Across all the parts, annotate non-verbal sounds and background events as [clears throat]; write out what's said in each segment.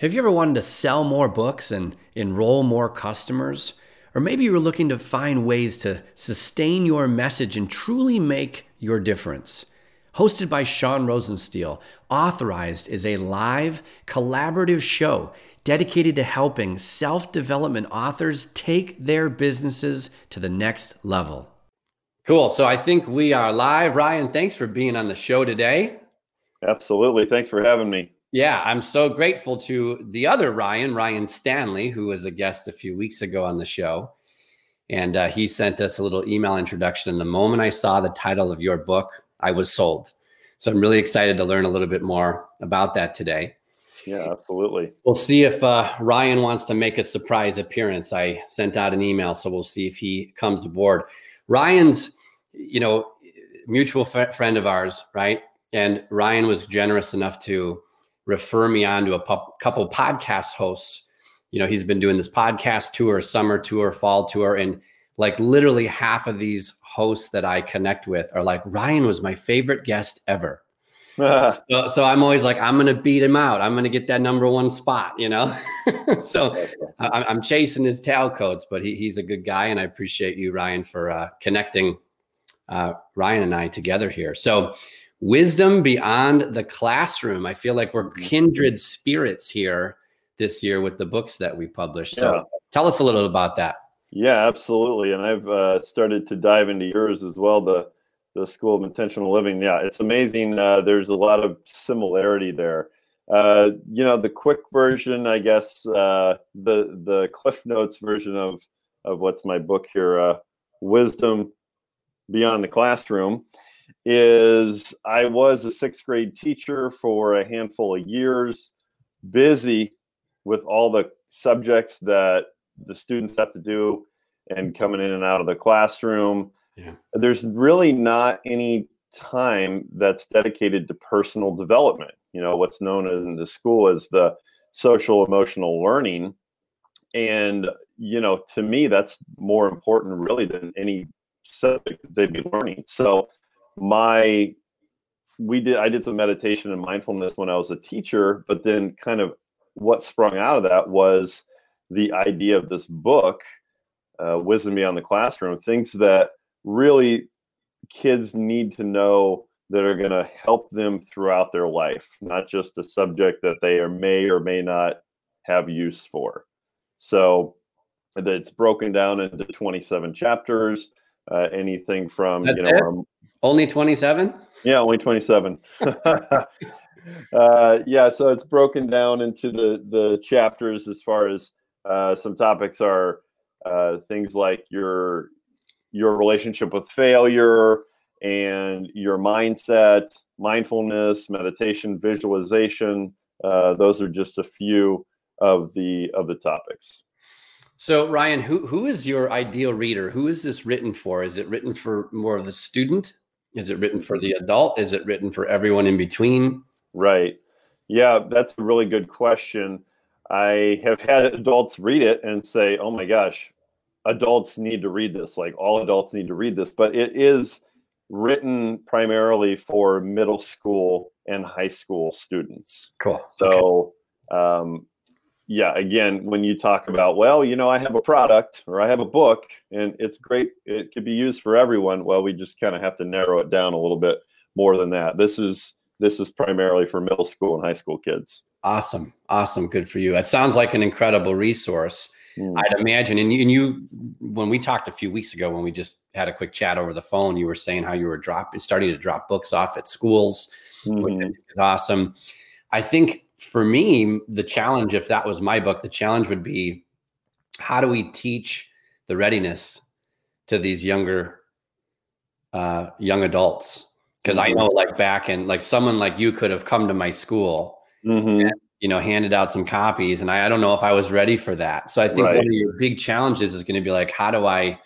Have you ever wanted to sell more books and enroll more customers? Or maybe you were looking to find ways to sustain your message and truly make your difference. Hosted by Sean Rosensteel, Authorized is a live, collaborative show dedicated to helping self development authors take their businesses to the next level. Cool. So I think we are live. Ryan, thanks for being on the show today. Absolutely. Thanks for having me. Yeah, I'm so grateful to the other Ryan, Ryan Stanley, who was a guest a few weeks ago on the show. And uh, he sent us a little email introduction. And the moment I saw the title of your book, I was sold. So I'm really excited to learn a little bit more about that today. Yeah, absolutely. We'll see if uh, Ryan wants to make a surprise appearance. I sent out an email, so we'll see if he comes aboard. Ryan's, you know, mutual f- friend of ours, right? And Ryan was generous enough to refer me on to a pu- couple podcast hosts. You know, he's been doing this podcast tour, summer tour, fall tour, and like literally half of these hosts that I connect with are like, Ryan was my favorite guest ever. [laughs] so, so, I'm always like, I'm going to beat him out. I'm going to get that number one spot, you know? [laughs] so I, am chasing his tail coats, but he, he's a good guy. And I appreciate you, Ryan, for uh, connecting uh, Ryan and I together here. So wisdom beyond the classroom. I feel like we're mm-hmm. kindred spirits here this year with the books that we published. So yeah. tell us a little about that. Yeah, absolutely. And I've uh, started to dive into yours as well. The the School of Intentional Living. Yeah, it's amazing. Uh, there's a lot of similarity there. Uh, you know, the quick version, I guess, uh, the the Cliff Notes version of of what's my book here, uh, Wisdom Beyond the Classroom is I was a sixth grade teacher for a handful of years, busy with all the subjects that the students have to do and coming in and out of the classroom. Yeah. There's really not any time that's dedicated to personal development. You know, what's known in the school as the social emotional learning. And, you know, to me, that's more important really than any subject they'd be learning. So my we did i did some meditation and mindfulness when i was a teacher but then kind of what sprung out of that was the idea of this book uh, wisdom beyond the classroom things that really kids need to know that are going to help them throughout their life not just a subject that they are, may or may not have use for. So it's broken down into 27 chapters uh, anything from That's you know our, only 27? Yeah, only 27. [laughs] uh, yeah, so it's broken down into the the chapters as far as uh, some topics are uh, things like your your relationship with failure and your mindset, mindfulness, meditation, visualization. Uh, those are just a few of the of the topics. So Ryan, who who is your ideal reader? Who is this written for? Is it written for more of the student? Is it written for the adult? Is it written for everyone in between? Right. Yeah, that's a really good question. I have had adults read it and say, "Oh my gosh, adults need to read this. Like all adults need to read this." But it is written primarily for middle school and high school students. Cool. So, okay. um, yeah, again, when you talk about, well, you know, I have a product or I have a book and it's great, it could be used for everyone. Well, we just kind of have to narrow it down a little bit more than that. This is this is primarily for middle school and high school kids. Awesome. Awesome. Good for you. It sounds like an incredible resource. Mm. I'd imagine. And you, and you, when we talked a few weeks ago, when we just had a quick chat over the phone, you were saying how you were dropping, starting to drop books off at schools, mm-hmm. which is awesome. I think for me, the challenge, if that was my book, the challenge would be how do we teach the readiness to these younger uh, young adults? Because I mm-hmm. know, like back in like someone like you could have come to my school, mm-hmm. and, you know, handed out some copies, and I, I, don't know if I was ready for that. So I think right. one of your big challenges is going to be like, how do I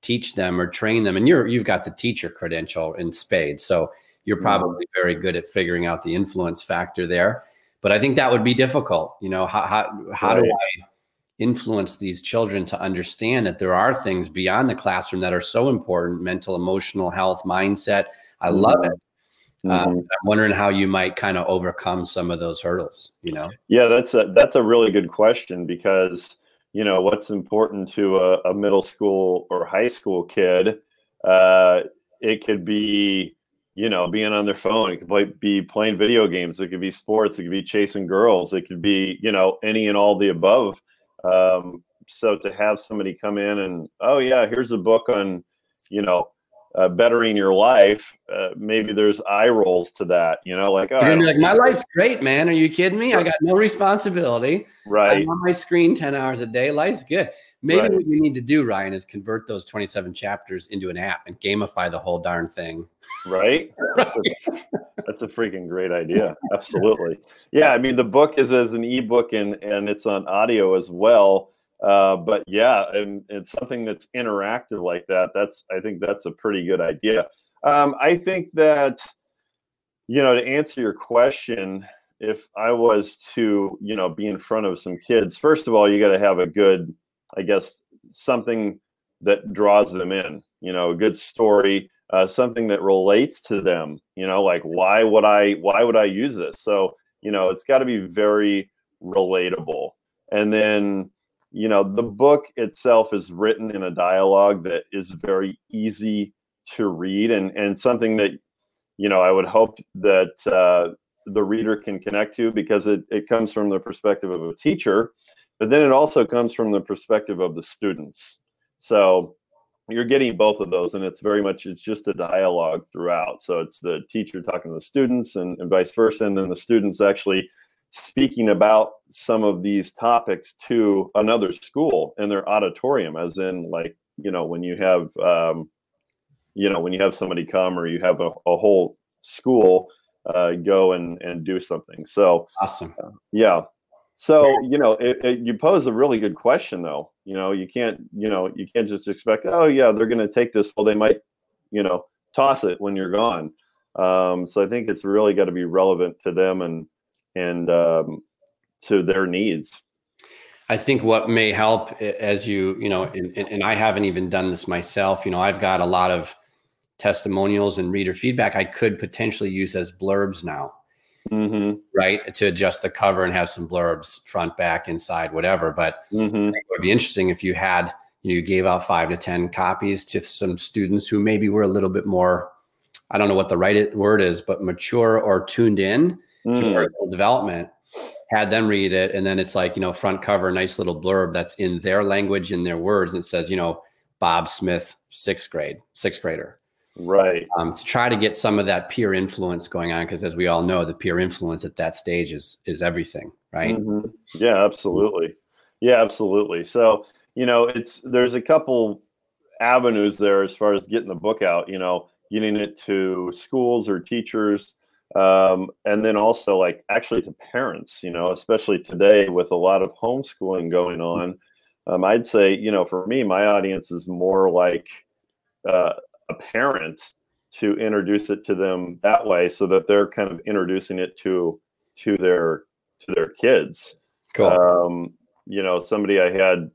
teach them or train them? And you're you've got the teacher credential in spades, so you're mm-hmm. probably mm-hmm. very good at figuring out the influence factor there but I think that would be difficult. You know, how how how right. do I influence these children to understand that there are things beyond the classroom that are so important: mental, emotional health, mindset. I love mm-hmm. it. Um, mm-hmm. I'm wondering how you might kind of overcome some of those hurdles. You know? Yeah, that's a that's a really good question because you know what's important to a, a middle school or high school kid. Uh, it could be you know being on their phone. It could play, be playing video games. It could be sports. It could be chasing girls. It could be you know any and all the above. Um, so to have somebody come in and oh yeah, here's a book on you know uh, bettering your life, uh, maybe there's eye rolls to that. You know, like, oh, You're like my life's great, man. Are you kidding me? I got no responsibility. Right. I'm on my screen 10 hours a day. Life's good. Maybe right. what you need to do, Ryan, is convert those 27 chapters into an app and gamify the whole darn thing. Right. [laughs] That's, a, that's a freaking great idea. Absolutely. Yeah. I mean, the book is as an ebook and, and it's on audio as well. Uh, but yeah, and it's something that's interactive like that. That's I think that's a pretty good idea. Um, I think that you know to answer your question, if I was to you know be in front of some kids, first of all, you got to have a good, I guess, something that draws them in. You know, a good story, uh, something that relates to them. You know, like why would I why would I use this? So you know, it's got to be very relatable, and then you know the book itself is written in a dialogue that is very easy to read and and something that you know i would hope that uh, the reader can connect to because it, it comes from the perspective of a teacher but then it also comes from the perspective of the students. So you're getting both of those and it's very much it's just a dialogue throughout. So it's the teacher talking to the students and, and vice versa and then the students actually speaking about some of these topics to another school in their auditorium as in like you know when you have um, you know when you have somebody come or you have a, a whole school uh, go and and do something. So awesome. uh, yeah. So you know it, it, you pose a really good question though. You know you can't you know you can't just expect oh yeah they're going to take this well they might you know toss it when you're gone. Um, so i think it's really got to be relevant to them and and um, to their needs. I think what may help as you, you know, and, and, I haven't even done this myself, you know, I've got a lot of testimonials and reader feedback I could potentially use as blurbs now, mm-hmm. right? To adjust the cover and have some blurbs front, back, inside, whatever. But mm-hmm. it would be interesting if you had, you, know, you gave out five to 10 copies to some students who maybe were a little bit more, I don't know what the right word is, but mature or tuned in mm. to personal development had them read it and then it's like you know front cover nice little blurb that's in their language in their words and says you know bob smith sixth grade sixth grader. Right. Um, to try to get some of that peer influence going on because as we all know the peer influence at that stage is is everything right? Mm-hmm. yeah absolutely. Yeah absolutely. So you know it's there's a couple avenues there as far as getting the book out you know getting it to schools or teachers um, and then also like actually to parents you know especially today with a lot of homeschooling going on um, i'd say you know for me my audience is more like uh, a parent to introduce it to them that way so that they're kind of introducing it to to their to their kids cool. um, you know somebody i had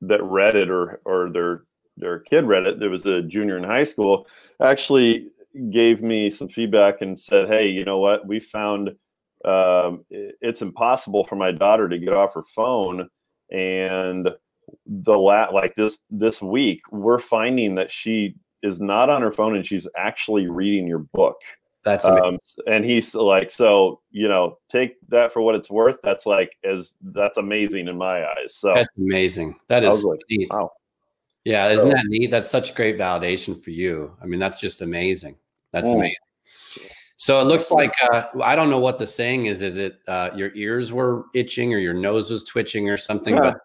that read it or or their their kid read it there was a junior in high school actually gave me some feedback and said, "Hey, you know what? We found um, it's impossible for my daughter to get off her phone, and the lat like this this week, we're finding that she is not on her phone and she's actually reading your book." That's. Um, and he's like, so you know, take that for what it's worth. That's like as that's amazing in my eyes. So that's amazing. That is like, neat. Wow. Yeah, isn't that neat? That's such great validation for you. I mean, that's just amazing. That's mm. amazing. So it looks like uh, I don't know what the saying is. Is it uh, your ears were itching or your nose was twitching or something? Yeah. But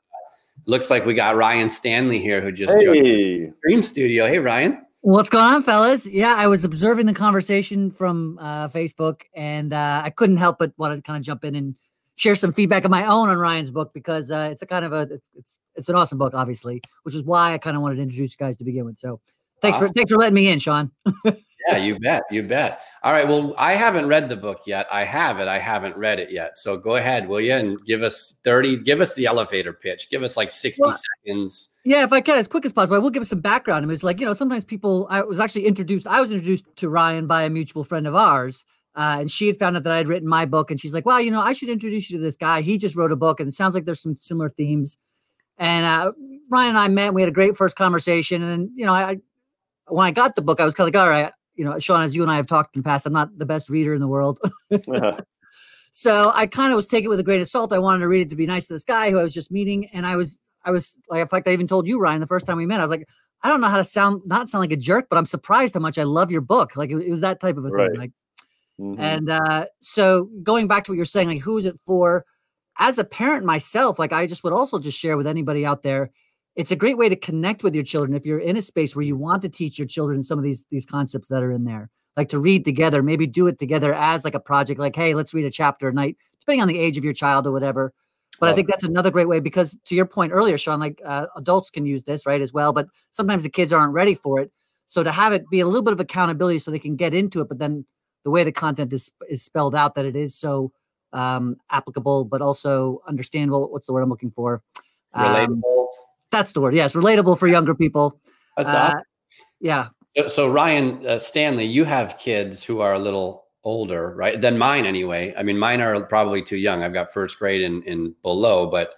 looks like we got Ryan Stanley here who just hey. joined Dream Studio. Hey, Ryan. What's going on, fellas? Yeah, I was observing the conversation from uh, Facebook, and uh, I couldn't help but want to kind of jump in and share some feedback of my own on Ryan's book because uh, it's a kind of a it's, it's it's an awesome book, obviously, which is why I kind of wanted to introduce you guys to begin with. So, thanks awesome. for thanks for letting me in, Sean. [laughs] yeah, you bet. You bet. All right. Well, I haven't read the book yet. I have it. I haven't read it yet. So go ahead, will you? And give us 30, give us the elevator pitch. Give us like 60 well, seconds. Yeah, if I can, as quick as possible. I will give us some background. It was like, you know, sometimes people, I was actually introduced, I was introduced to Ryan by a mutual friend of ours. Uh, and she had found out that I had written my book. And she's like, well, you know, I should introduce you to this guy. He just wrote a book and it sounds like there's some similar themes. And uh, Ryan and I met, and we had a great first conversation. And then, you know, I, when I got the book, I was kind of like, all right, you know, Sean, as you and I have talked in the past, I'm not the best reader in the world. uh-huh. [laughs] So I kind of was taking it with a grain of salt. I wanted to read it to be nice to this guy who I was just meeting. And I was, I was like, in fact, I even told you, Ryan, the first time we met, I was like, I don't know how to sound, not sound like a jerk, but I'm surprised how much I love your book. Like it, it was that type of a right. thing. Like, mm-hmm. and uh, so going back to what you're saying, like, who is it for? As a parent myself, like I just would also just share with anybody out there, it's a great way to connect with your children if you're in a space where you want to teach your children some of these these concepts that are in there like to read together maybe do it together as like a project like hey let's read a chapter a night depending on the age of your child or whatever. But oh. i think that's another great way because to your point earlier sean like uh, adults can use this right as well but sometimes the kids aren't ready for it. So to have it be a little bit of accountability so they can get into it but then the way the content is is spelled out that it is so um applicable but also understandable what's the word i'm looking for? Relatable. um, that's the word. Yes, relatable for younger people. That's uh, awesome. Yeah. So, so Ryan uh, Stanley, you have kids who are a little older, right? Than mine, anyway. I mean, mine are probably too young. I've got first grade and, and below, but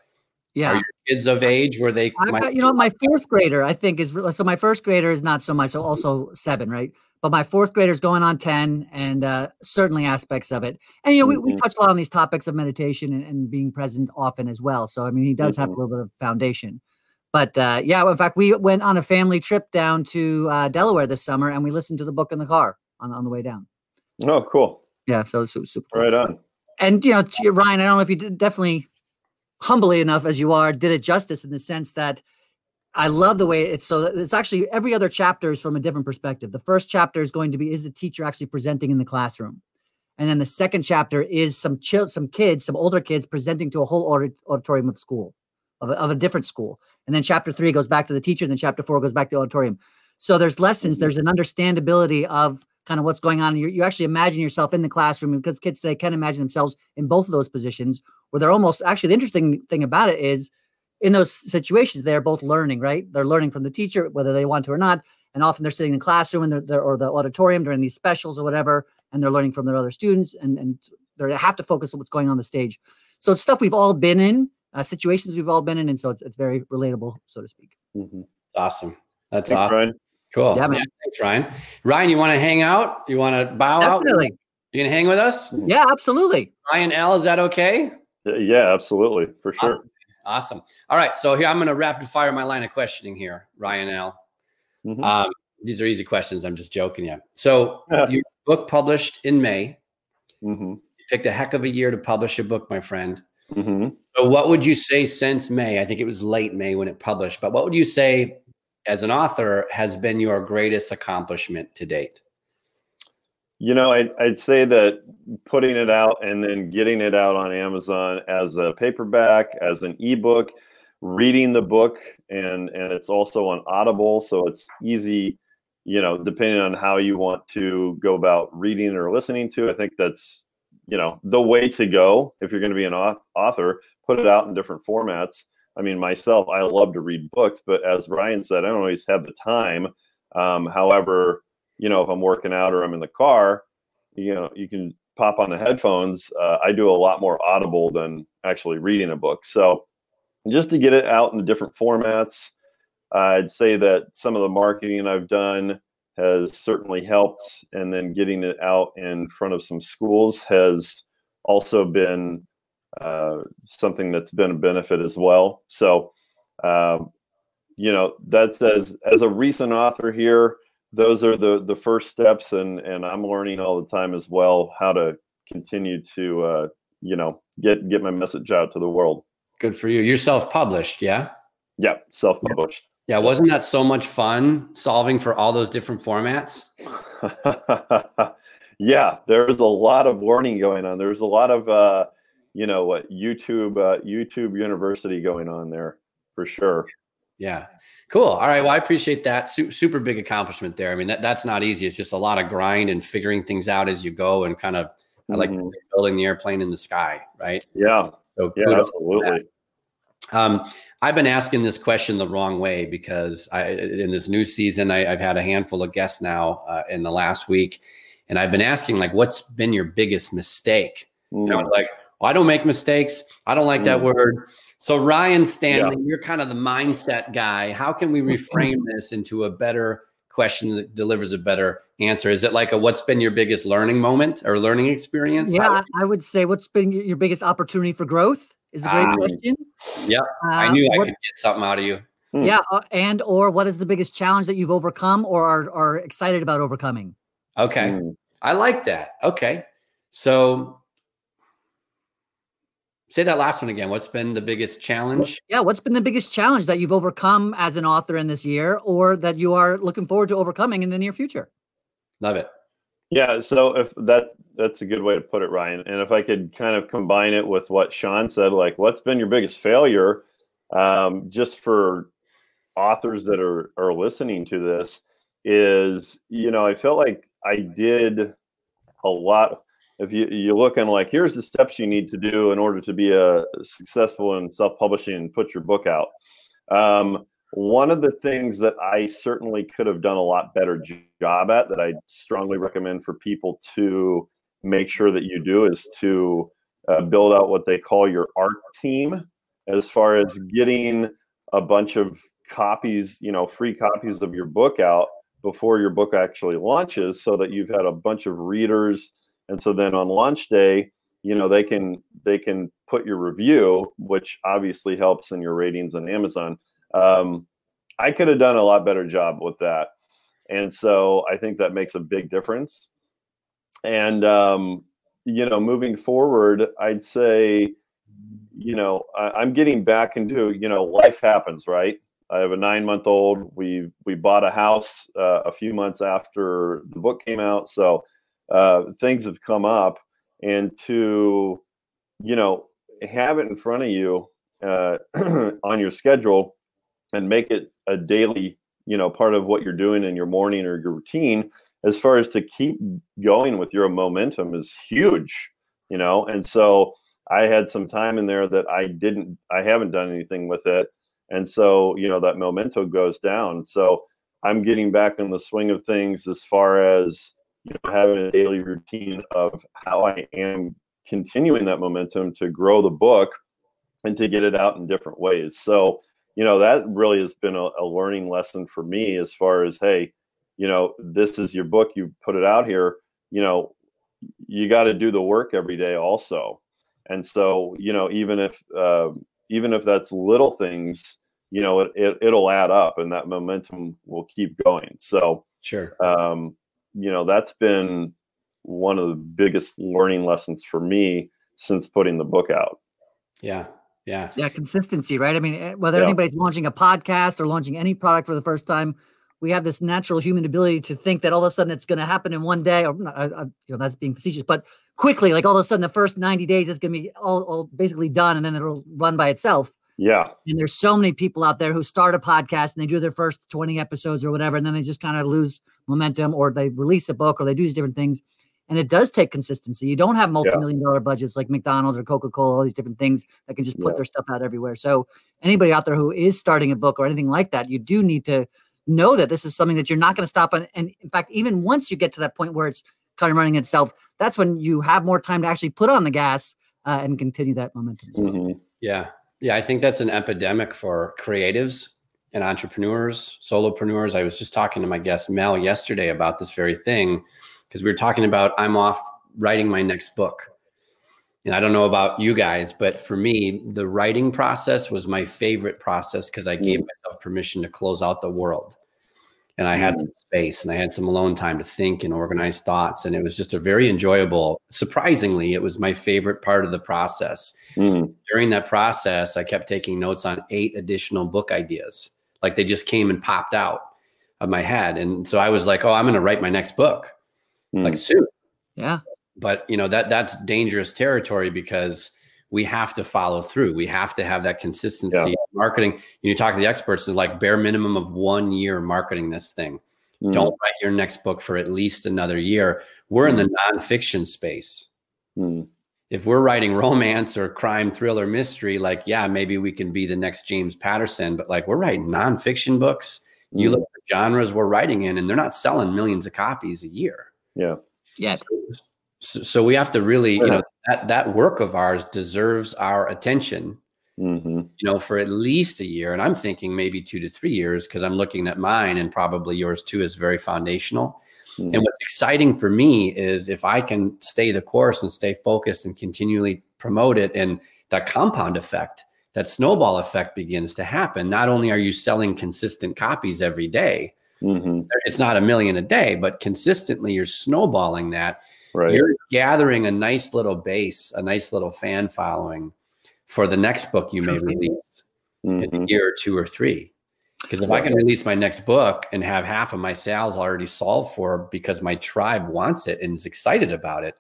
yeah, are your kids of age where they? Got, you know, my fourth grader, I think is so. My first grader is not so much. So also seven, right? But my fourth grader is going on ten, and uh, certainly aspects of it. And you know, mm-hmm. we, we touch a lot on these topics of meditation and, and, being present often as well. So I mean, he does mm-hmm. have a little bit of foundation. But uh, yeah, in fact, we went on a family trip down to uh, Delaware this summer, and we listened to the book in the car on on the way down. Oh, cool! Yeah, so super, super cool. right on. And you know, Ryan, I don't know if you did, definitely humbly enough as you are did it justice in the sense that I love the way it's so it's actually every other chapter is from a different perspective. The first chapter is going to be is the teacher actually presenting in the classroom. And then the second chapter is some chill, some kids, some older kids presenting to a whole auditorium of school, of a, of a different school. And then chapter three goes back to the teacher, and then chapter four goes back to the auditorium. So there's lessons, mm-hmm. there's an understandability of kind of what's going on. You, you actually imagine yourself in the classroom because kids today can imagine themselves in both of those positions where they're almost actually the interesting thing about it is in those situations, they're both learning, right? They're learning from the teacher, whether they want to or not. And often they're sitting in the classroom and they're, they're, or the auditorium during these specials or whatever, and they're learning from their other students and, and they have to focus on what's going on the stage. So it's stuff we've all been in uh, situations we've all been in, and so it's, it's very relatable, so to speak. Mm-hmm. It's awesome. That's thanks, awesome. Ryan. Cool. Yeah, yeah, thanks, Ryan. Ryan, you want to hang out? You want to bow Definitely. out? You gonna hang with us? Yeah, absolutely. Ryan L, is that okay? Yeah, absolutely, for sure. Awesome. awesome. All right, so here I'm gonna rapid fire my line of questioning here, Ryan L. Mm-hmm. Um, these are easy questions. I'm just joking, [laughs] yeah. So your book published in May. Mm-hmm. You picked a heck of a year to publish a book, my friend. Mm-hmm. So, what would you say since May? I think it was late May when it published, but what would you say as an author has been your greatest accomplishment to date? You know, I'd, I'd say that putting it out and then getting it out on Amazon as a paperback, as an ebook, reading the book, and and it's also on Audible, so it's easy. You know, depending on how you want to go about reading or listening to, I think that's you know the way to go if you're going to be an author put it out in different formats. I mean myself i love to read books but as ryan said i don't always have the time. Um, however you know if i'm working out or i'm in the car you know you can pop on the headphones. Uh, i do a lot more audible than actually reading a book. So just to get it out in the different formats i'd say that some of the marketing i've done has certainly helped. And then getting it out in front of some schools has also been uh, something that's been a benefit as well. So, um, you know, that's as as a recent author here. Those are the the first steps, and and I'm learning all the time as well how to continue to uh, you know get get my message out to the world. Good for you. You're self published, yeah. Yeah, self published. Yeah, wasn't that so much fun solving for all those different formats? [laughs] yeah, there's a lot of learning going on. There's a lot of uh, you know what YouTube uh, YouTube University going on there for sure. Yeah. Cool. All right. Well, I appreciate that. Super, super big accomplishment there. I mean, that, that's not easy. It's just a lot of grind and figuring things out as you go and kind of, I like Mhm. building the airplane in the sky. Right. Yeah. So Yeah. kudos on that. Absolutely. Um, I've been asking this question the wrong way because I, in this new season, I, I've had a handful of guests now uh, in the last week, and I've been asking like, "What's been your biggest mistake?" And I Mm. was like, well, "I don't make mistakes. I don't like that Mm. word." So Ryan Stanley, you're kind of the mindset guy. How can we reframe this into a better question that delivers a better answer? Is it like a "What's been your biggest learning moment or learning experience?" Yeah, How- I- I would say what's been your your biggest opportunity for growth is a great Ah. question. Yep, I Uh, knew I what- could get something out of you. Hmm. Yeah, uh, and or what is the biggest challenge that you've overcome or are, are excited about overcoming? Okay. Mm. I like that. Okay. So say that last one again. What's been the biggest challenge? Yeah, what's been the biggest challenge that you've overcome as an author in this year or that you are looking forward to overcoming in the near future? Love it. Yeah, so if that that's a good way to put it, Ryan. And if I could kind of combine it with what Sean said, like what's been your biggest failure, um, just for authors that are are listening to this, is you know I felt like I did a lot. If you you look and like here's the steps you need to do in order to be a successful in self publishing and put your book out. Um, one of the things that I certainly could have done a lot better job at that I strongly recommend for people to make sure that you do is to uh, build out what they call your ARC team as far as getting a bunch of copies, you know, free copies of your book out before your book actually launches so that you've had a bunch of readers and so then on launch day you know they can they can put your review which obviously helps in your ratings on amazon. Um, i could have done a lot better job with that. And so i think that makes a big difference. And um, you know moving forward i'd say you know I, i'm getting back into you know life happens right? I have a nine month old we we bought a house uh, a few months after the book came out. So uh, things have come up and to you know have it in front of you uh, [clears throat] on your schedule and make it a daily you know part of what you're doing in your morning or your routine as far as to keep going with your momentum is huge you know? And so i had some time in there that i didn't i haven't done anything with it. And so you know that momentum goes down. So i'm getting back in the swing of things as far as you know having a daily routine of how i am continuing that momentum to grow the book and to get it out in different ways. So you know that really has been a, a learning lesson for me as far as hey you know this is your book you put it out here you know you got to do the work every day also. And so you know even if uh, even if that's little things you know it, it it'll add up and that momentum will keep going. So Sure. um, you know that's been one of the biggest learning lessons for me since putting the book out Yeah. Yeah. Yeah, consistency, right? I mean, eh, whether Yeah. anybody's launching a podcast or launching any product for the first time, we have this natural human ability to think that all of a sudden it's going to happen in one day, or not, uh, uh, you know, that's being facetious, but quickly, like all of a sudden the first 90 days is going to be all, all basically done and then it'll run by itself. Yeah And there's so many people out there who start a podcast and they do their first 20 episodes or whatever, and then they just kind of lose momentum or they release a book or they do these different things. And it does take consistency. You don't have multi-million dollar budgets like McDonald's or Coca-Cola, all these different things that can just put Yeah. their stuff out everywhere. So anybody out there who is starting a book or anything like that, you do need to know that this is something that you're not going to stop on. And in fact, even once you get to that point where it's kind of running itself, that's when you have more time to actually put on the gas uh, and continue that momentum. So, Mhm. Yeah. Yeah. I think that's an epidemic for creatives and entrepreneurs, solopreneurs. I was just talking to my guest Mel yesterday about this very thing because we were talking about I'm off writing my next book. And I don't know about you guys, but for me, the writing process was my favorite process because I gave mm. myself permission to close out the world. And I had Mm. some space and I had some alone time to think and organize thoughts. And it was just a very enjoyable, surprisingly, it was my favorite part of the process Mhm. during that process, I kept taking notes on eight additional book ideas. Like they just came and popped out of my head. And so I was like, oh, I'm going to write my next book like Mm. soon. yeah. But you know, that that's dangerous territory because we have to follow through. We have to have that consistency yeah. marketing. You talk to the experts, it's like bare minimum of one year marketing this thing. Mm. Don't write your next book for at least another year. We're mm. in the mm. nonfiction space. Mm. If we're writing romance or crime, thriller, mystery, like, yeah, maybe we can be the next James Patterson, but like we're writing nonfiction books. You mm. look at the genres we're writing in, and they're not selling millions of copies a year. Yeah. Yes. So, so, we have to really, you know, that that work of ours deserves our attention. Mm-hmm. You know, for at least a year, and I'm thinking maybe two to three years because I'm looking at mine, and probably yours too is very foundational. Mm-hmm. And what's exciting for me is if I can stay the course and stay focused and continually promote it, and that compound effect, that snowball effect begins to happen. Not only are you selling consistent copies every day, mm-hmm. it's not a million a day, but consistently you're snowballing that Right. You're gathering a nice little base, a nice little fan following for the next book you may release mm-hmm. in a mm-hmm. year or two or three. Because if I can release my next book and have half of my sales already solved for because my tribe wants it and is excited about it.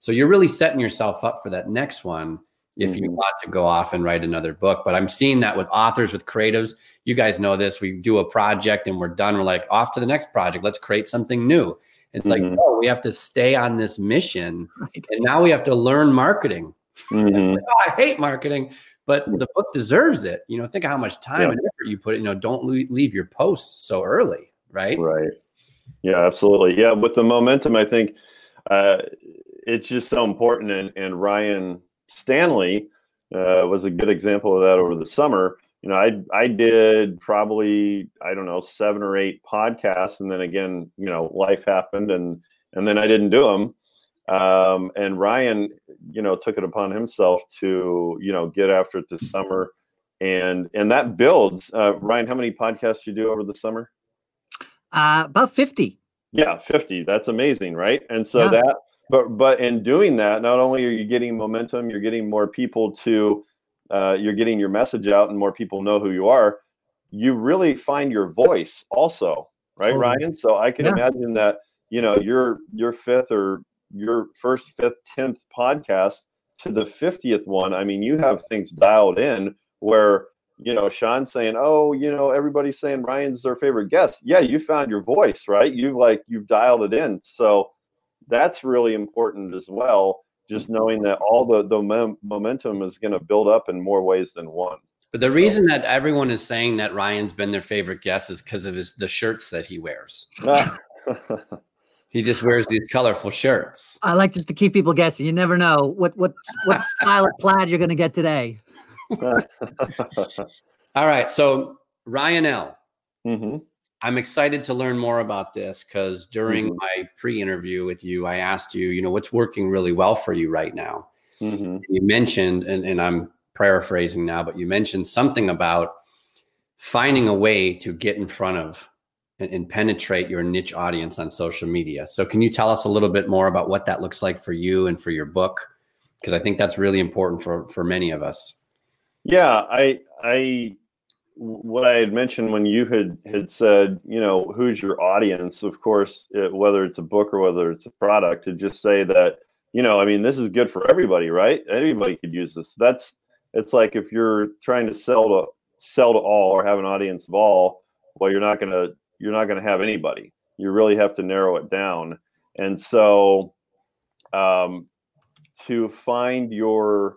So you're really setting yourself up for that next one if mm-hmm. you want to go off and write another book. But I'm seeing that with authors, with creatives. You guys know this. We do a project and we're done. We're like, off to the next project. Let's create something new. It's mm-hmm. like, no, we have to stay on this mission. Right. And now we have to learn marketing. Mm-hmm. oh, [laughs] I hate marketing, but the book deserves it. You know, think of how much time yeah. and effort you put. You know, don't leave your post so early, right? Right. Yeah, absolutely. Yeah, with the momentum, I think uh, it's just so important. And, and Ryan Stanley uh, was a good example of that over the summer you know, I I did probably I don't know seven or eight podcasts, and then again, you know, life happened, and and then I didn't do them. Um, and Ryan, you know, took it upon himself to you know get after it this summer, and and that builds. Uh, Ryan, how many podcasts you do over the summer? Uh, about fifty. Yeah, fifty. That's amazing, right? And so yeah. that, but but in doing that, not only are you getting momentum, you're getting more people to uh, you're getting your message out and more people know who you are, you really find your voice also, right, totally. Ryan? So I can yeah. imagine that you know your your fifth or your first, fifth, tenth podcast to the fiftieth one. I mean, you have things dialed in where you know Sean saying, "Oh, you know, everybody's saying Ryan's their favorite guest." Yeah, you found your voice, right? You've like you've dialed it in. So that's really important as well just knowing that all the the mem- momentum is going to build up in more ways than one. But the reason that everyone is saying that Ryan's been their favorite guest is because of his the shirts that he wears. [laughs] he just wears these colorful shirts. I like just to keep people guessing. You never know what what what [laughs] style of plaid you're going to get today. All right, so Ryan L. Mm-hmm. I'm excited to learn more about this because during mm-hmm. my pre-interview with you, I asked you, you know, what's working really well for you right now. Mm-hmm. You mentioned, and, and I'm paraphrasing now, but you mentioned something about finding a way to get in front of and, and penetrate your niche audience on social media. So, can you tell us a little bit more about what that looks like for you and for your book? Because I think that's really important for for many of us. Yeah, I I what I had mentioned when you had had said, you know, who's your audience? Of course, it, whether it's a book or whether it's a product, to just say that, you know, I mean, this is good for everybody, right? Anybody could use this. That's it's like if you're trying to sell to sell to all or have an audience of all, well, you're not gonna you're not gonna have anybody. You really have to narrow it down, and so um, to find your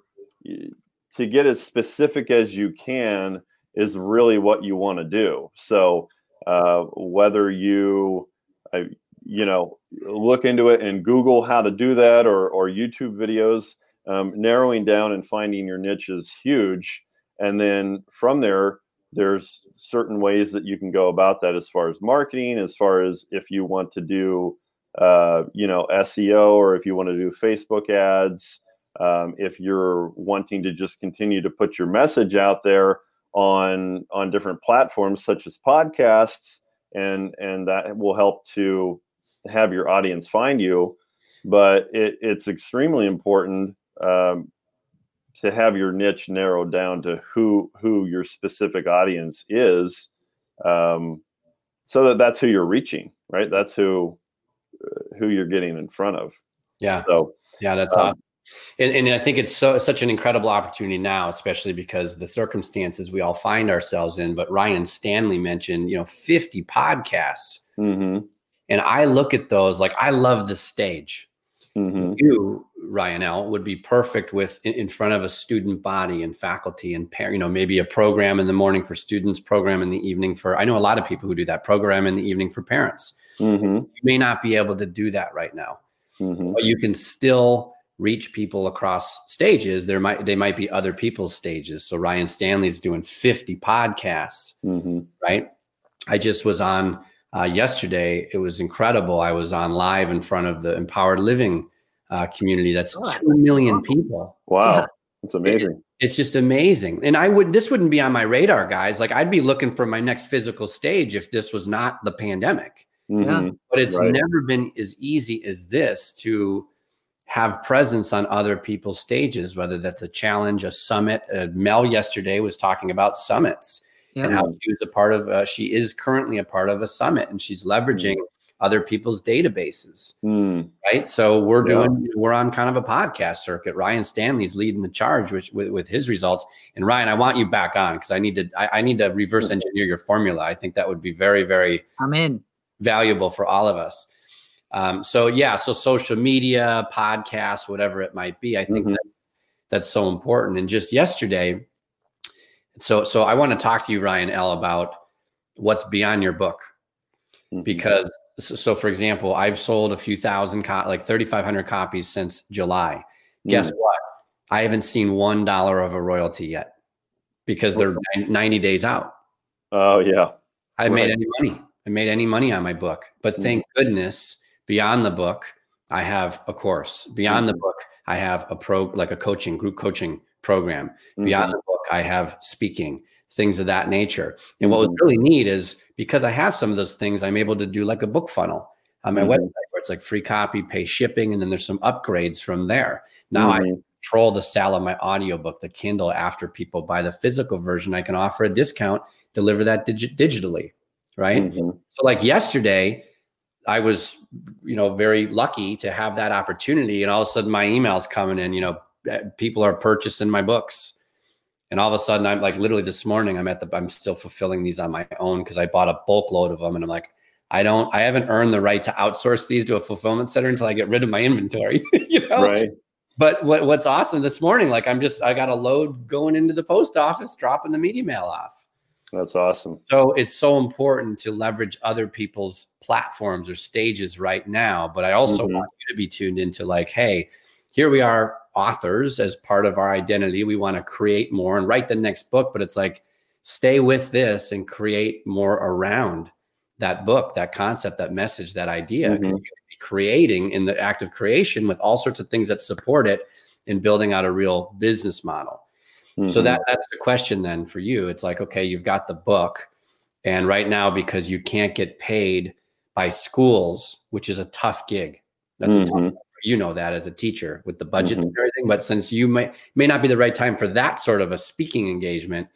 to get as specific as you can is really what you want to do. So uh, whether you, uh, you know, look into it and Google how to do that, or or YouTube videos, um, narrowing down and finding your niche is huge. And then from there, there's certain ways that you can go about that as far as marketing, as far as if you want to do, uh, you know, SEO, or if you want to do Facebook ads. Um, if you're wanting to just continue to put your message out there, on on different platforms such as podcasts and and that will help to have your audience find you. But it, it's extremely important um, to have your niche narrowed down to who who your specific audience is um, so that that's who you're reaching right? That's who uh, who you're getting in front of. Yeah. So yeah that's um, awesome And, and I think it's so such an incredible opportunity now, especially because the circumstances we all find ourselves in. But Ryan Stanley mentioned, you know, 50 podcasts. Mm-hmm. And I look at those like I love the stage. Mm-hmm. You, Ryan L, would be perfect with in, in, front of a student body and faculty and pair, you know, maybe a program in the morning for students, program in the evening for I know a lot of people who do that, program in the evening for parents. Mm-hmm. You may not be able to do that right now. Mm-hmm. But you can still reach people across stages. There might they might be other people's stages. So Ryan Stanley's doing 50 podcasts, Mm-hmm. right? I just was on uh, yesterday. It was incredible. I was on live in front of the Empowered Living uh, community. That's Oh, two million people. Wow, Yeah. that's amazing. It's just amazing. And I would this wouldn't be on my radar, guys. Like I'd be looking for my next physical stage if this was not the pandemic. Mhm. But it's Right. never been as easy as this to have presence on other people's stages, whether that's a challenge, a summit. Uh, Mel yesterday was talking about summits Yeah. and how she was a part of, uh, she is currently a part of a summit and she's leveraging other people's databases, Mm. right? So we're Yeah. doing, we're on kind of a podcast circuit. Ryan Stanley's leading the charge which, with, with his results. And Ryan, I want you back on because I need to, I, I need to reverse engineer your formula. I think that would be very, very I'm in. valuable for all of us. Um, so yeah, so social media, podcasts, whatever it might be, I think Mhm. that's, that's so important. And just yesterday, so so I want to talk to you, Ryan L, about what's beyond your book Mhm. because so, for example, I've sold a few thousand, co- like thirty five hundred copies since July. Guess Mm. what? I haven't seen one dollar of a royalty yet because they're ninety days out. Oh yeah. I made any money. I made any money on my book. But thank goodness, beyond the book, I have a course. Beyond the book, I have a pro like a coaching, group coaching program. Beyond the book, I have speaking, things of that nature. And what was Mhm. really neat is because I have some of those things, I'm able to do like a book funnel on my Mhm. website where it's like free copy, pay shipping, and then there's some upgrades from there. Now I Mhm. control the sale of my audiobook, the Kindle, after people buy the physical version, I can offer a discount, deliver that digi- digitally, right? Mhm. So, like yesterday, I was, you know, very lucky to have that opportunity, and all of a sudden, my emails coming in. You know, eh, people are purchasing my books, and all of a sudden, I'm like, literally this morning, I'm at the, I'm still fulfilling these on my own because I bought a bulk load of them, and I'm like, I don't, I haven't earned the right to outsource these to a fulfillment center until I get rid of my inventory. [laughs] you know, Right. but what, what's awesome this morning, like I'm just, I got a load going into the post office, dropping the media mail off. That's awesome. So it's so important to leverage other people's platforms or stages right now. But I also Mhm. want you to be tuned into like, hey, here we are authors as part of our identity. We want to create more and write the next book, but it's like, stay with this and create more around that book, that concept, that message, that idea. 'cause Mhm. You're going to be creating in the act of creation with all sorts of things that support it and building out a real business model. So Mhm. that that's the question then for you. It's like, okay, you've got the book, and right now because you can't get paid by schools, which is a tough gig. That's a tough, Mhm. you know that as a teacher with the budgets Mhm. and everything. But since you may may not be the right time for that sort of a speaking engagement,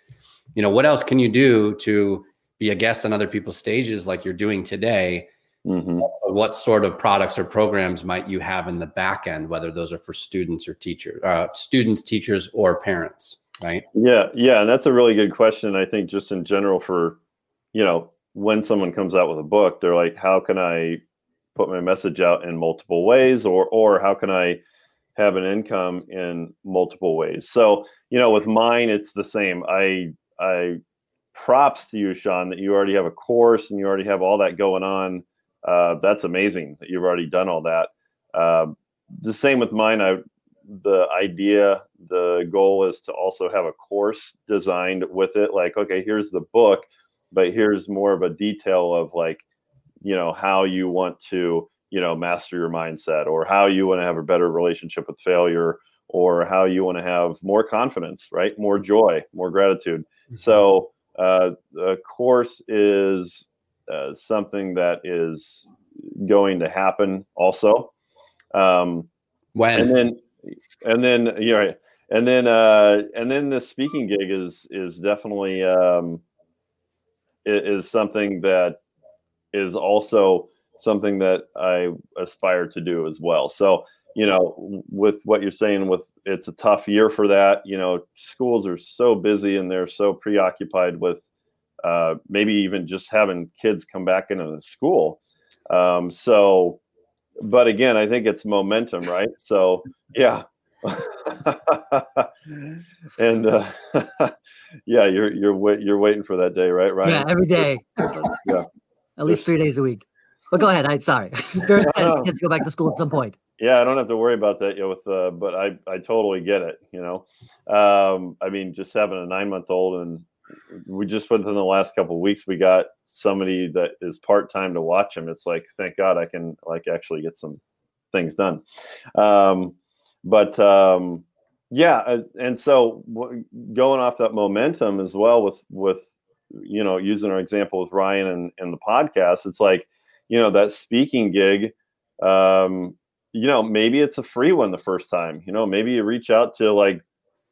you know, what else can you do to be a guest on other people's stages like you're doing today? Mhm. What sort of products or programs might you have in the back end, whether those are for students or teachers, uh, students, teachers, or parents, right? Yeah, yeah, and that's a really good question. I think just in general for, you know, when someone comes out with a book, they're like, how can I put my message out in multiple ways, or or how can I have an income in multiple ways? So, you know, with mine, it's the same. I I props to you, Sean, that you already have a course and you already have all that going on. Uh, that's amazing that you've already done all that. Um, the same with mine. I the idea, the goal is to also have a course designed with it. Like, okay, here's the book, but here's more of a detail of like, you know, how you want to, you know, master your mindset or how you want to have a better relationship with failure or how you want to have more confidence, right? More joy, more gratitude. So, uh, the course is uh, something that is going to happen also. Um, when and then and then you know and then uh and then the speaking gig is is definitely um is something that is also something that i aspire to do as well so you know, with what you're saying, with it's a tough year for that. You know, schools are so busy and they're so preoccupied with uh, maybe even just having kids come back into the school. Um, so, but again, I think it's momentum, right? So, yeah. [laughs] and uh, [laughs] yeah, you're you're wait, you're waiting for that day, right? Right. Yeah, every day. yeah. At least three days a week. But go ahead. I'm sorry. Very excited kids go back to school at some point. Yeah, I don't have to worry about that yet. With uh, but I I totally get it. You know, um, I mean, just having a nine month old and we just within the last couple of weeks we got somebody that is part time to watch him. It's like thank God I can like actually get some things done. Um, but um, yeah, uh, and so going off that momentum as well with with you know using our example with Ryan and, and the podcast, it's like you know that speaking gig um, you know, maybe it's a free one the first time. You know, maybe you reach out to like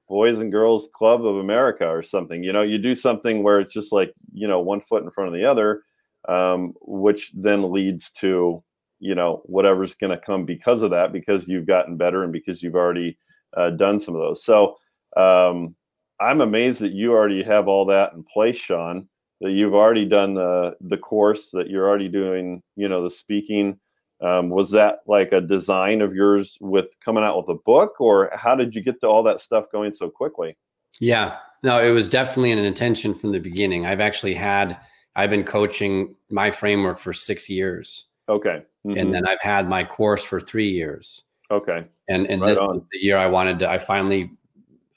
Boys and Girls Club of America or something. You know, you do something where it's just like, you know, one foot in front of the other, um, which then leads to, you know, whatever's going to come because of that, because you've gotten better and because you've already uh, done some of those. So um, I'm amazed that you already have all that in place, Sean, that you've already done the, the course, that you're already doing, you know, the speaking um, was that like a design of yours with coming out with a book, or how did you get to all that stuff going so quickly? Yeah, no, it was definitely an intention from the beginning. I've actually had, I've been coaching my framework for six years. Okay. Mm-hmm. And then I've had my course for three years. Okay. And and right this was the year I wanted to, I finally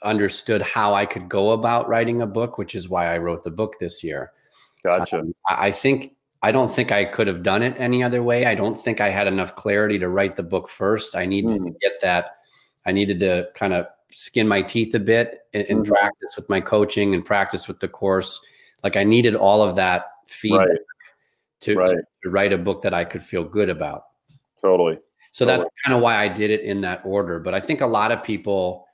understood how I could go about writing a book, which is why I wrote the book this year. Gotcha. Um, I think I don't think I could have done it any other way. I don't think I had enough clarity to write the book first. I needed mm. to get that. I needed to kind of skin my teeth a bit and, and mm. practice with my coaching and practice with the course. Like I needed all of that feedback right. To, right. to, to, write a book that I could feel good about. Totally. So totally. that's kind of why I did it in that order. But I think a lot of people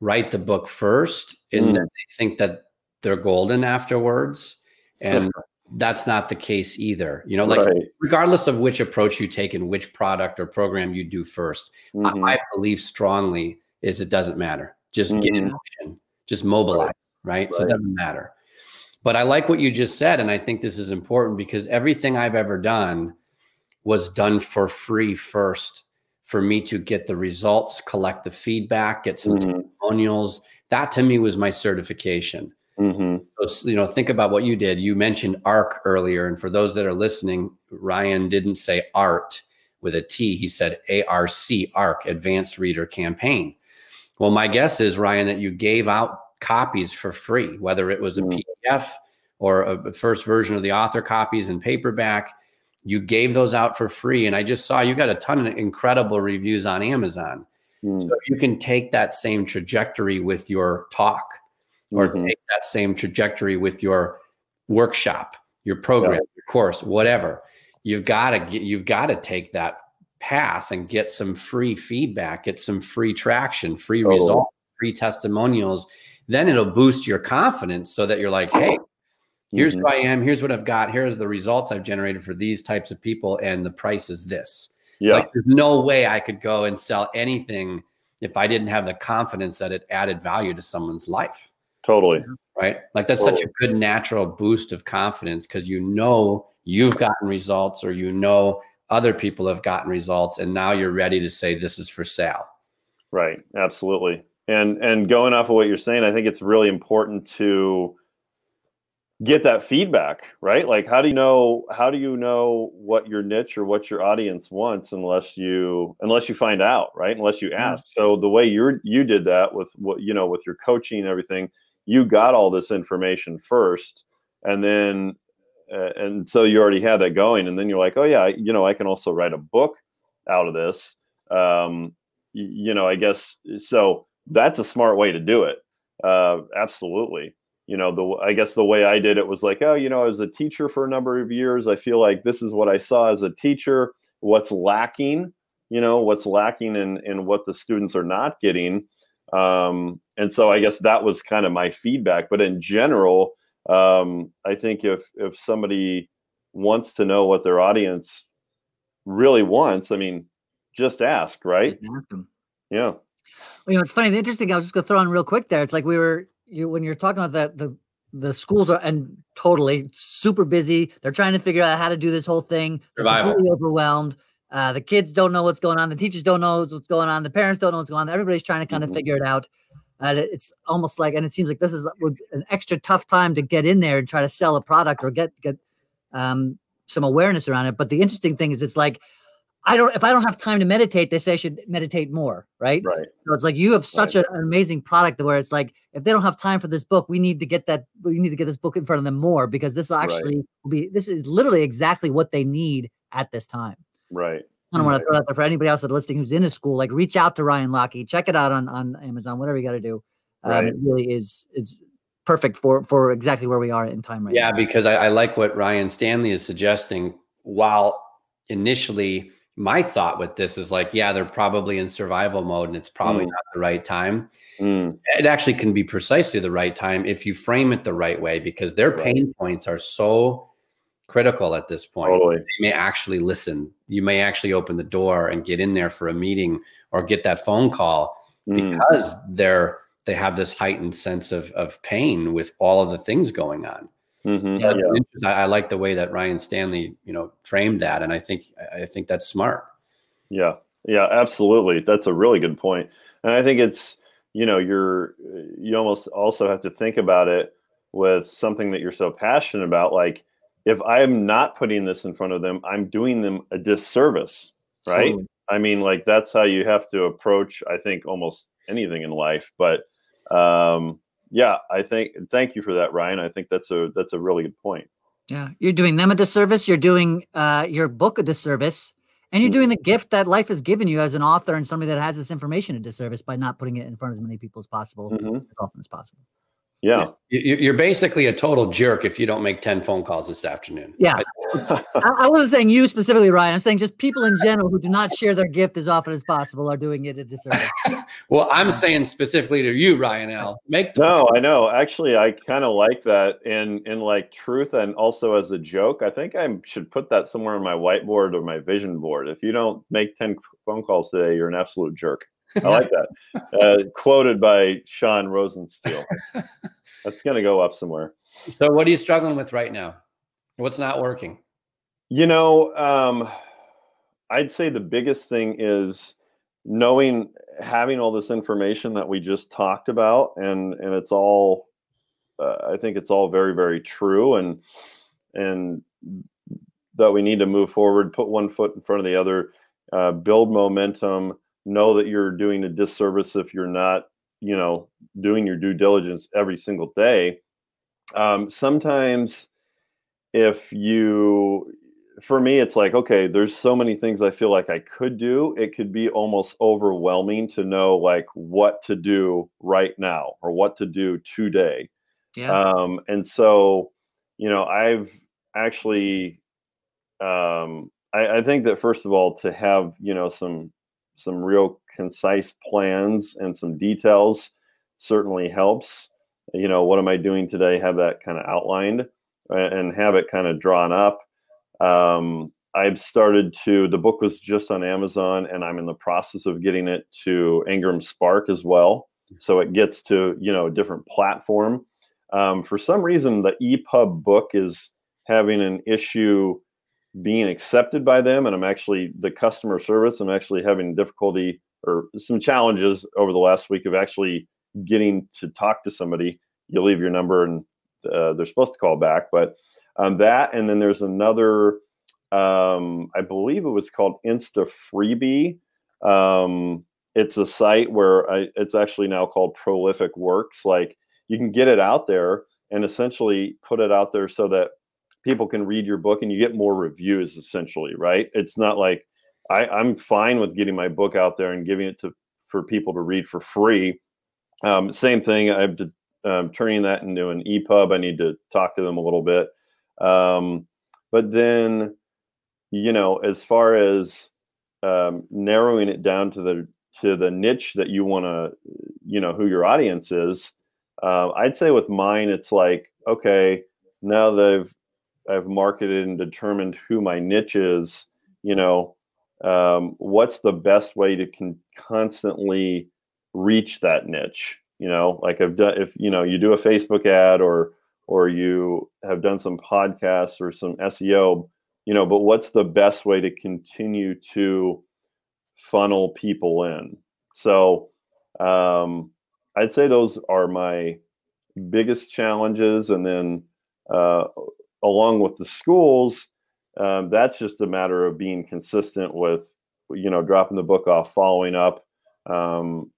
write the book first and mm. they think that they're golden afterwards. And [laughs] that's not the case either. You know, like right. regardless of which approach you take and which product or program you do 1st mm-hmm. I, I, believe strongly is it doesn't matter. Just mm-hmm. get in mm-hmm. motion, just mobilize, right. right? So it doesn't matter. But I like what you just said, and I think this is important because everything I've ever done was done for free first for me to get the results, collect the feedback, get some mm-hmm. testimonials. That to me was my certification. Mm-hmm. So, you know, think about what you did. You mentioned ARC earlier. And for those that are listening, Ryan didn't say art with a T. He said ARC, ARC, Advanced Reader Campaign. Well, my guess is, Ryan, that you gave out copies for free, whether it was a mm-hmm. PDF or a first version of the author copies in paperback. You gave those out for free. And I just saw you got a ton of incredible reviews on Amazon. Mm. So you can take that same trajectory with your talk or mm-hmm. take that same trajectory with your workshop, your program, yeah. your course, whatever. You've got to get, you've got to take that path and get some free feedback, get some free traction, free totally. results, free testimonials. Then it'll boost your confidence so that you're like, hey, here's mm-hmm. who I am, here's what I've got, here's the results I've generated for these types of people, and the price is this. Yeah. Like there's no way I could go and sell anything if I didn't have the confidence that it added value to someone's life. Totally. Right. Like that's totally. such a good natural boost of confidence because you know you've gotten results or you know other people have gotten results and now you're ready to say this is for sale. Right. Absolutely. And and going off of what you're saying, I think it's really important to get that feedback, right? Like how do you know how do you know what your niche or what your audience wants unless you unless you find out, right? Unless you ask. Mm-hmm. So the way you're you did that with what you know with your coaching and everything, you got all this information first and then uh, and so you already had that going and then you're like oh yeah you know i can also write a book out of this um, you, you know i guess so that's a smart way to do it uh, absolutely you know the i guess the way i did it was like oh you know as a teacher for a number of years i feel like this is what i saw as a teacher what's lacking you know what's lacking in in what the students are not getting um, and so I guess that was kind of my feedback. But in general, um, I think if if somebody wants to know what their audience really wants, I mean, just ask, right? Just ask them. Yeah. You know, it's funny. The interesting. I was just gonna throw on real quick there. It's like we were you when you're talking about the the the schools are and totally super busy. They're trying to figure out how to do this whole thing. They're Survival. completely overwhelmed. Uh, the kids don't know what's going on. The teachers don't know what's going on. The parents don't know what's going on. Everybody's trying to kind of Mhm. figure it out. And it's almost like, and it seems like this is an extra tough time to get in there and try to sell a product or get get um, some awareness around it. But the interesting thing is, it's like I don't if I don't have time to meditate, they say I should meditate more, right? Right. So it's like you have such a- an amazing product where it's like if they don't have time for this book, we need to get that we need to get this book in front of them more because this will Right. actually will be this is literally exactly what they need at this time. Right. I don't want to throw that there for anybody else that's listening who's in a school. Like reach out to Ryan Lockee, check it out on on Amazon, whatever you got to do. Um, Right. It really is it's perfect for for exactly where we are in time right Yeah, now. because I, I like what Ryan Stanley is suggesting. While initially my thought with this is like, yeah, they're probably in survival mode and it's probably Mm. not the right time. Mm, It actually can be precisely the right time if you frame it the right way because their Right. pain points are so critical at this point. totally. They may actually listen. You may actually open the door and get in there for a meeting or get that phone call Mm, because they're they have this heightened sense of of pain with all of the things going on. Mhm, Yeah. yeah. I, I like the way that Ryan Stanley, you know, framed that, and I think I think that's smart. Yeah, yeah, absolutely. That's a really good point, and I think it's you know you're you almost also have to think about it with something that you're so passionate about. Like if I'm not putting this in front of them, I'm doing them a disservice, right? Totally. I mean, like that's how you have to approach. I think almost anything in life, but um, yeah, I think. Thank you for that, Ryan. I think that's a that's a really good point. Yeah, you're doing them a disservice. You're doing uh, your book a disservice, and you're doing the gift that life has given you as an author and somebody that has this information a disservice by not putting it in front of as many people as possible, Mhm. as often as possible. Yeah, You- you- You're basically a total jerk if you don't make ten phone calls this afternoon. Yeah, [laughs] I, I wasn't saying you specifically, Ryan. I'm saying just people in general who do not share their gift as often as possible are doing it a disservice. [laughs] Well, I'm saying specifically to you, Ryan L. Make the No, I know. Actually, I kind of like that in in like truth and also as a joke. I think I should put that somewhere on my whiteboard or my vision board. If you don't make 10 phone calls today, you're an absolute jerk. I [laughs] like that. Uh, quoted by Sean Rosensteel. That's going to go up somewhere. So, what are you struggling with right now? What's not working? You know, um, I'd say the biggest thing is knowing having all this information that we just talked about, and and it's all. Uh, I think it's all very very true, and and that we need to move forward, put one foot in front of the other, uh, build momentum. Know that you're doing a disservice if you're not, you know, doing your due diligence every single day. Um, sometimes if you for me it's like okay there's so many things i feel like i could do it could be almost overwhelming to know like what to do right now or what to do today Yeah, um and so you know i've actually um I, I think that first of all to have you know some some real concise plans and some details certainly helps. You know what am i doing today? Have that kind of outlined and have it kind of drawn up. Um, i've started to the book was just on amazon and i'm in the process of getting it to IngramSpark as well. So it gets to you know a different platform. Um, for some reason the epub book is having an issue being accepted by them and i'm actually the customer service i'm actually having difficulty or some challenges over the last week of actually getting to talk to somebody you leave your number and uh, they're supposed to call back but um, that and then there's another um, i believe it was called insta freebie um, it's a site where I, it's actually now called prolific works. Like you can get it out there and essentially put it out there so that people can read your book and you get more reviews essentially right? It's not like I, i'm fine with getting my book out there and giving it to for people to read for free. Um, same thing to, um, turning that into an epub i need to talk to them a little bit. Um, but then you know as far as um, narrowing it down to the to the niche that you want to you know who your audience is uh, i'd say with mine it's like okay now that i've i've marketed and determined who my niche is you know um, what's the best way to con- constantly reach that niche? You know like i've done if you know you do a facebook ad or or you have done some podcasts or some seo you know but what's the best way to continue to funnel people in? So um, i'd say those are my biggest challenges and then uh, along with the schools um, that's just a matter of being consistent with you know dropping the book off following up um,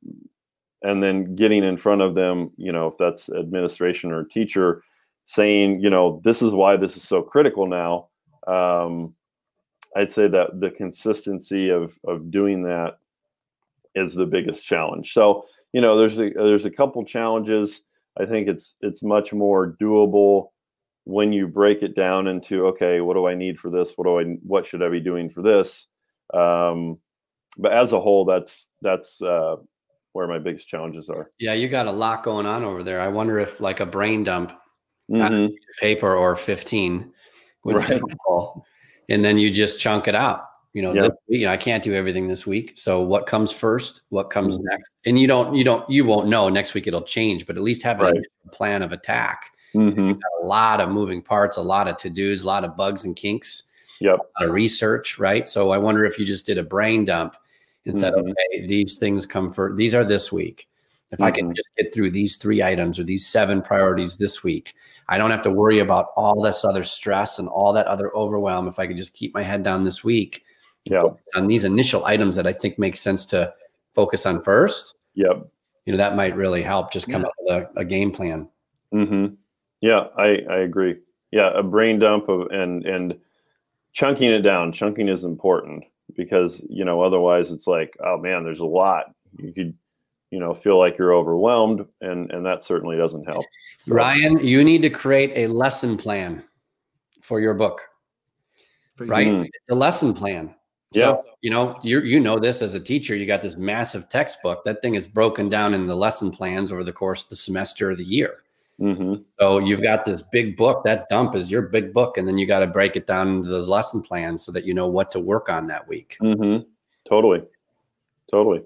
and then getting in front of them you know if that's administration or teacher saying you know this is why this is so critical now. Um, i'd say that the consistency of of doing that is the biggest challenge. So you know there's a there's a couple challenges. I think it's it's much more doable when you break it down into okay what do i need for this what do i what should i be doing for this um, but as a whole that's that's uh, where my biggest challenges are yeah you got a lot going on over there i wonder if like a brain dump mm-hmm. paper or 15 would right. and then you just chunk it out you know, yep. this, you know i can't do everything this week so what comes first what comes mm-hmm. next and you don't you don't you won't know next week it'll change but at least have right. a plan of attack Mm-hmm. A lot of moving parts, a lot of to dos, a lot of bugs and kinks. Yep. A lot of research, right? So I wonder if you just did a brain dump and said, mm-hmm. okay, these things come for these are this week. If mm-hmm. I can mm-hmm. just get through these three items or these seven priorities this week, I don't have to worry about all this other stress and all that other overwhelm. If I could just keep my head down this week yeah. on these initial items that I think make sense to focus on first. Yep. You know, that might really help just come yeah. up with a, a game plan. Mm-hmm. Yeah, I, I agree. Yeah, a brain dump of and and chunking it down. Chunking is important because you know otherwise it's like oh man, there's a lot. You could you know feel like you're overwhelmed, and and that certainly doesn't help. So, Ryan, you need to create a lesson plan for your book. right, mm. it's a lesson plan. So, yeah. you know, you you know this as a teacher. You got this massive textbook. That thing is broken down into lesson plans over the course of the semester or the year. Mm-hmm. So you've got this big book. That dump is your big book, and then you got to break it down into those lesson plans so that you know what to work on that week. Mm-hmm. Totally, totally.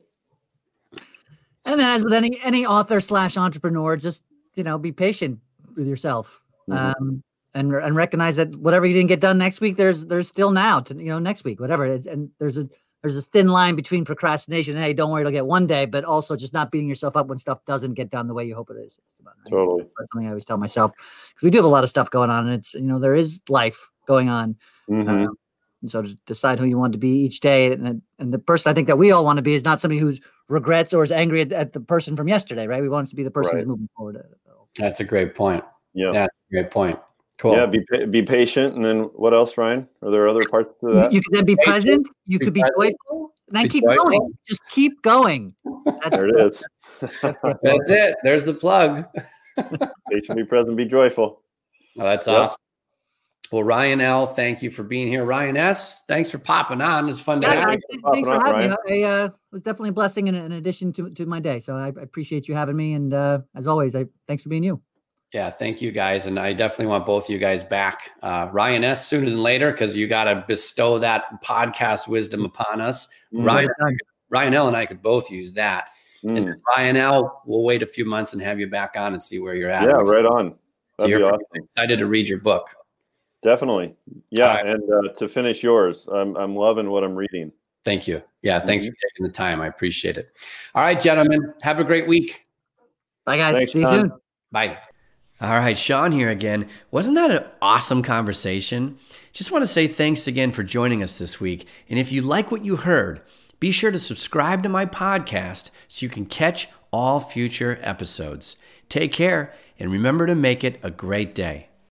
And then, as with any any author slash entrepreneur, just you know, be patient with yourself, mm-hmm. um, and and recognize that whatever you didn't get done next week, there's there's still now to you know next week, whatever. It's, and there's a there's this thin line between procrastination and hey, don't worry, it'll get one day, but also just not beating yourself up when stuff doesn't get done the way you hope it is. Right? Totally. That's something I always tell myself because we do have a lot of stuff going on, and it's you know there is life going on. Mm-hmm. Um, so to decide who you want to be each day, and and the person I think that we all want to be is not somebody who regrets or is angry at, at, the person from yesterday, right? We want to be the person right. who's moving forward. That's a great point. Yeah, that's a great point. Cool. Yeah, be be patient, and then what else, Ryan? Are there other parts to that? You could then be patient, present. You be could be present. joyful. And then be keep joyful. going. Just keep going. That's there it is. [laughs] That's it. There's the plug. [laughs] patient, be present, be joyful. Oh, that's yep. awesome. Well, Ryan L, thank you for being here. Ryan S, thanks for popping on. It's fun to yeah, have you. Thanks for having Ryan. me. I, uh, it was definitely a blessing in, in addition to, to my day. So I, I appreciate you having me. And uh, as always, I thanks for being you. Yeah, thank you guys. And I definitely want both of you guys back. Uh, Ryan S. sooner than later, because you got to bestow that podcast wisdom upon us. Mm. Ryan, Ryan L. and I could both use that. Mm. And Ryan L., we'll wait a few months and have you back on and see where you're at. Yeah, right on. That'd be awesome. Excited to read your book. Definitely. Yeah. Right. And uh, to finish yours, I'm, I'm loving what I'm reading. Thank you. Yeah. Thanks mm-hmm. for taking the time. I appreciate it. All right, gentlemen. Have a great week. Bye, guys. Thanks, See you soon. Bye. All right, Sean here again. Wasn't that an awesome conversation? Just want to say thanks again for joining us this week. And if you like what you heard, be sure to subscribe to my podcast so you can catch all future episodes. Take care and remember to make it a great day.